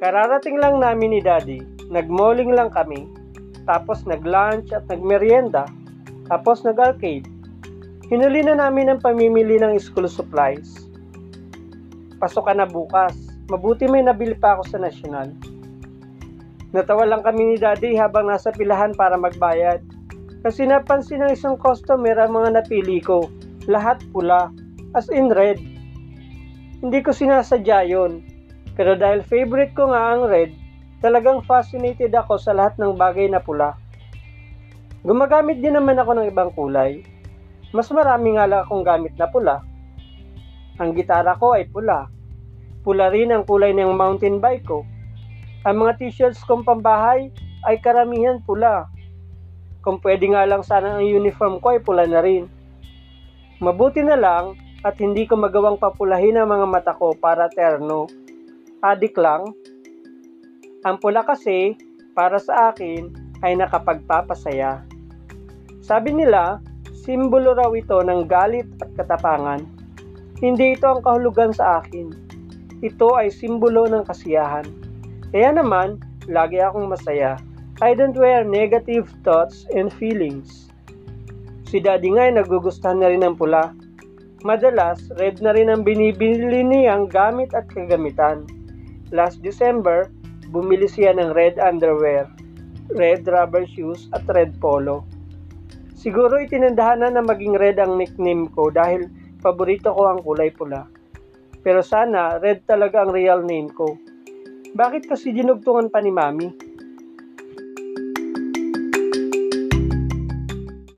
Kararating lang namin ni Daddy, nagmalling lang kami, tapos nag-lunch at nagmerienda, tapos nag-arcade. Hinuli na namin ang pamimili ng school supplies. Pasok ka na bukas. Mabuti may nabili pa ako sa national. Natawa lang kami ni Daddy habang nasa pilahan para magbayad. Kasi napansin ng isang customer ang mga napili ko. Lahat pula. As in red. Hindi ko sinasadya yun. Pero dahil favorite ko nga ang red, talagang fascinated ako sa lahat ng bagay na pula. Gumagamit din naman ako ng ibang kulay. Mas marami nga lang akong gamit na pula. Ang gitara ko ay pula. Pula rin ang kulay ng mountain bike ko. Ang mga t-shirts kong pambahay ay karamihan pula. Kung pwede nga lang sana ang uniform ko ay pula na rin. Mabuti na lang at hindi ko magawang papulahin ang mga mata ko para terno. Adik lang. Ang pula kasi, para sa akin, ay nakapagpapasaya. Sabi nila, simbolo raw ito ng galit at katapangan. Hindi ito ang kahulugan sa akin. Ito ay simbolo ng kasiyahan. Kaya naman, lagi akong masaya. I don't wear negative thoughts and feelings. Si daddy nga ay nagugustuhan na rin ng pula. Madalas, red na rin ang binibili niyang gamit at kagamitan. Last December, bumili siya ng red underwear, red rubber shoes at red polo. Siguro itinandahan na na maging red ang nickname ko dahil paborito ko ang kulay pula. Pero sana red talaga ang real name ko. Bakit kasi dinugtungan pa ni Mami?